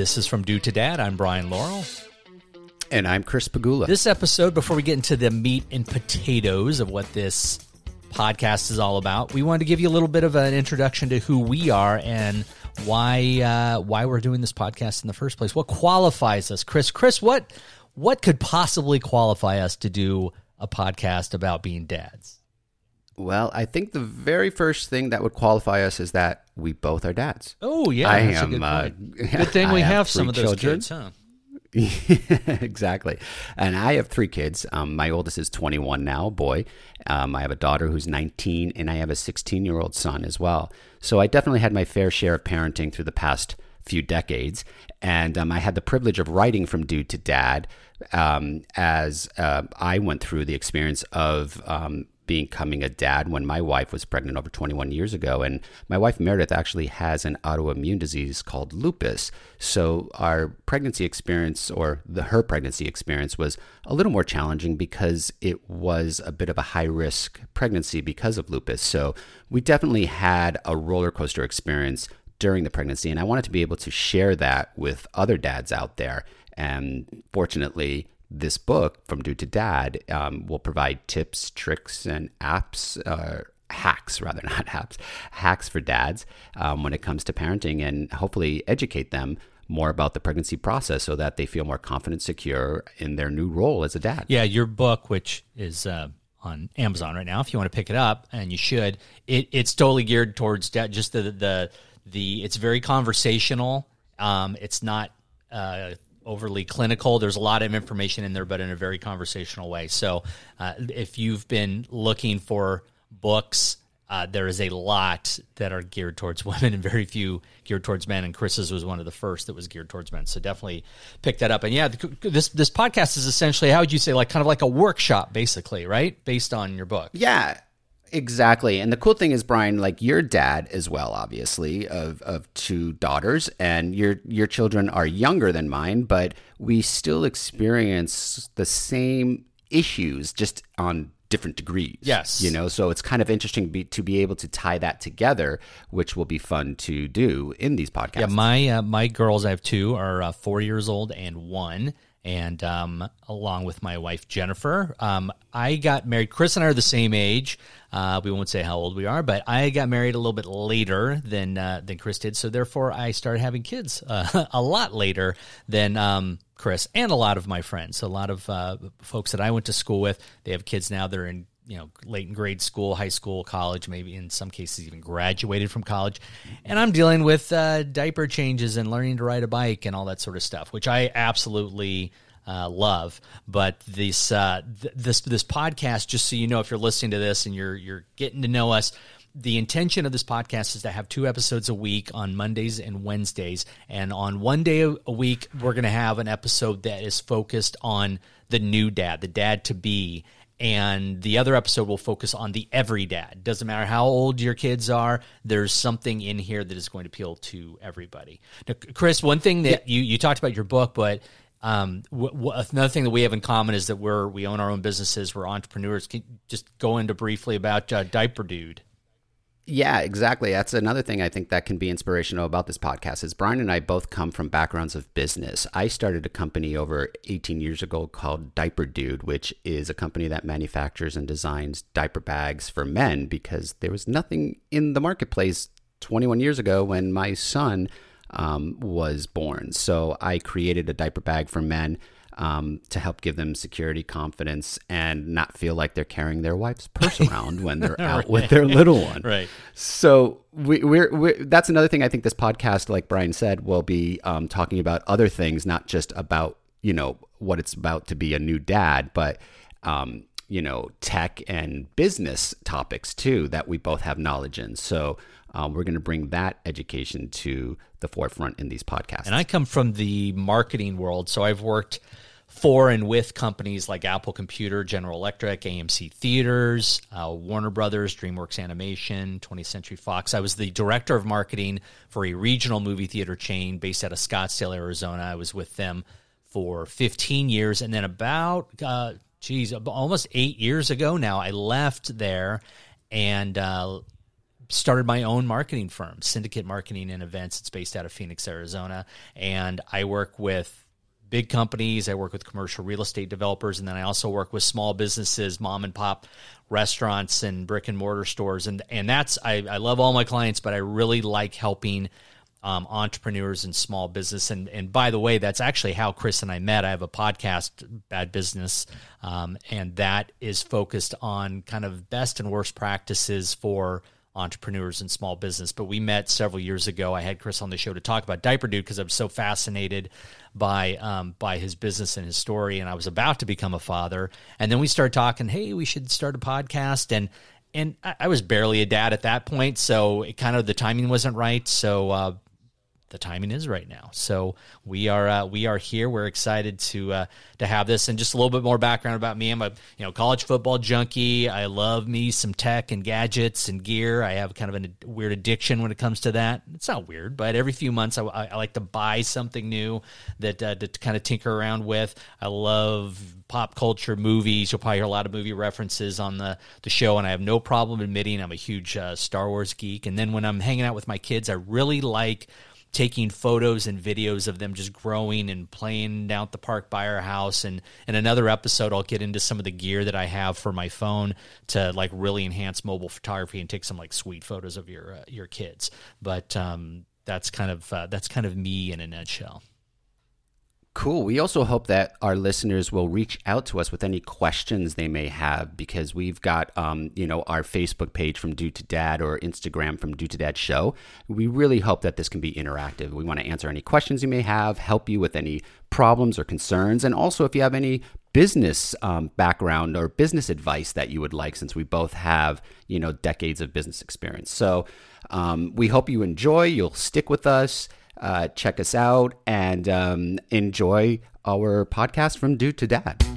This is from Dude to Dad. I'm Brian Laurel. And I'm Chris Pegula. This episode, before we get into the meat and potatoes of what this podcast is all about, we wanted to give you a little bit of an introduction to who we are and why uh, why we're doing this podcast in the first place. What qualifies us, Chris? Chris, what what could possibly qualify us to do a podcast about being dads? Well, I think the very first thing that would qualify us is that we both are dads. Oh yeah, I that's a am. good, uh, good thing we I have, some of those children. kids, huh? exactly. And I have three kids. Um, my oldest is 21 now, boy. Um, I have a daughter who's 19, and I have a 16 year old son as well. So I definitely had my fair share of parenting through the past few decades. And um, I had the privilege of writing from dude to dad um, as uh, I went through the experience of um, becoming a dad when my wife was pregnant over 21 years ago. And my wife, Meredith, actually has an autoimmune disease called lupus. So our pregnancy experience, or the, her pregnancy experience, was a little more challenging because it was a bit of a high risk pregnancy because of lupus. So we definitely had a roller coaster experience during the pregnancy. And I wanted to be able to share that with other dads out there. And fortunately, this book from Dude to Dad um, will provide tips, tricks, and apps, uh, hacks rather, not apps, hacks for dads um, when it comes to parenting and hopefully educate them more about the pregnancy process so that they feel more confident, secure in their new role as a dad. Yeah, your book, which is uh, on Amazon right now, if you want to pick it up, and you should, it, it's totally geared towards da- just the the the. It's very conversational. Um, it's not uh, overly clinical. There's a lot of information in there, but in a very conversational way. So, uh, if you've been looking for books. Uh, there is a lot that are geared towards women and very few geared towards men. And Chris's was one of the first that was geared towards men. So definitely pick that up. And yeah, this this podcast is essentially how would you say like kind of like a workshop, basically, right? Based on your book. Yeah, exactly. And the cool thing is, Brian, like your dad as well, obviously, of, of two daughters, and your your children are younger than mine, but we still experience the same issues, just on different degrees. Yes. you know, so it's kind of interesting be, to be able to tie that together, which will be fun to do in these podcasts. Yeah, my uh, my girls, I have two, are uh, four years old and one, and um, along with my wife Jennifer, um, I got married. Chris and I are the same age. Uh, we won't say how old we are, but I got married a little bit later than uh, than Chris did. So therefore, I started having kids uh, a lot later than. Um, Chris and a lot of my friends, a lot of uh, folks that I went to school with, they have kids now. They're in you know late in grade school, high school, college, maybe in some cases even graduated from college, and I'm dealing with uh, diaper changes and learning to ride a bike and all that sort of stuff, which I absolutely. Uh, love, but this uh, th- this this podcast, just so you know, if you're listening to this and you're you're getting to know us, the intention of this podcast is to have two episodes a week on Mondays and Wednesdays. And on one day a week, we're going to have an episode that is focused on the new dad, the dad to be. And the other episode will focus on the every dad. Doesn't matter how old your kids are, there's something in here that is going to appeal to everybody. Now, Chris, one thing that you, you talked about your book, but um, w- w- another thing that we have in common is that we're we own our own businesses. We're entrepreneurs. Can just go into briefly about uh, Diaper Dude. Yeah, exactly. That's another thing I think that can be inspirational about this podcast is Brian and I both come from backgrounds of business. I started a company over 18 years ago called Diaper Dude, which is a company that manufactures and designs diaper bags for men because there was nothing in the marketplace 21 years ago when my son um, was born. So I created a diaper bag for men um, to help give them security, confidence, and not feel like they're carrying their wife's purse around when they're out with their little one. Right. So we, we're, we're that's another thing I think this podcast, like Brian said, will be um, talking about other things, not just about you know what it's about to be a new dad, but um, you know tech and business topics too that we both have knowledge in. So um, we're going to bring that education to the forefront in these podcasts. And I come from the marketing world, so I've worked for and with companies like Apple Computer, General Electric, AMC Theaters, uh, Warner Brothers, DreamWorks Animation, 20th Century Fox. I was the director of marketing for a regional movie theater chain based out of Scottsdale, Arizona. I was with them for 15 years, and then about, uh, geez, almost eight years ago now, I left there and. Uh, started my own marketing firm, Syndicate Marketing and Events. It's based out of Phoenix, Arizona, and I work with big companies. I work with commercial real estate developers, and then I also work with small businesses, mom and pop restaurants, and brick and mortar stores. And and that's I, I love all my clients, but I really like helping um, entrepreneurs and small business. And and by the way, that's actually how Chris and I met. I have a podcast, Bad Business, um, and that is focused on kind of best and worst practices for entrepreneurs and small business. But we met several years ago. I had Chris on the show to talk about Diaper Dude because I was so fascinated by um, by his business and his story, and I was about to become a father. And then we started talking. Hey, we should start a podcast, and and I, was barely a dad at that point, so it kind of the timing wasn't right. So uh, the timing is right now. So we are uh, we are here. We're excited to uh, to have this, and just a little bit more background about me. I'm a you know college football junkie. I love me some tech and gadgets and gear. I have kind of a weird addiction when it comes to that. It's not weird, but every few months I, I like to buy something new that uh, to kind of tinker around with. I love pop culture movies. You'll probably hear a lot of movie references on the, the show, and I have no problem admitting I'm a huge uh, Star Wars geek. And then when I'm hanging out with my kids, I really like taking photos and videos of them just growing and playing down at the park by our house. And in another episode, I'll get into some of the gear that I have for my phone to like really enhance mobile photography and take some like sweet photos of your uh, your kids. But um, that's kind of uh, that's kind of me in a nutshell. Cool. We also hope that our listeners will reach out to us with any questions they may have because we've got, um, you know, our Facebook page from Dude to Dad or Instagram from Dude to Dad Show. We really hope that this can be interactive. We want to answer any questions you may have, help you with any problems or concerns, and also if you have any business um, background or business advice that you would like, since we both have, you know, decades of business experience. So um, we hope you enjoy. You'll stick with us uh, check us out and um, enjoy our podcast from Dude to Dad.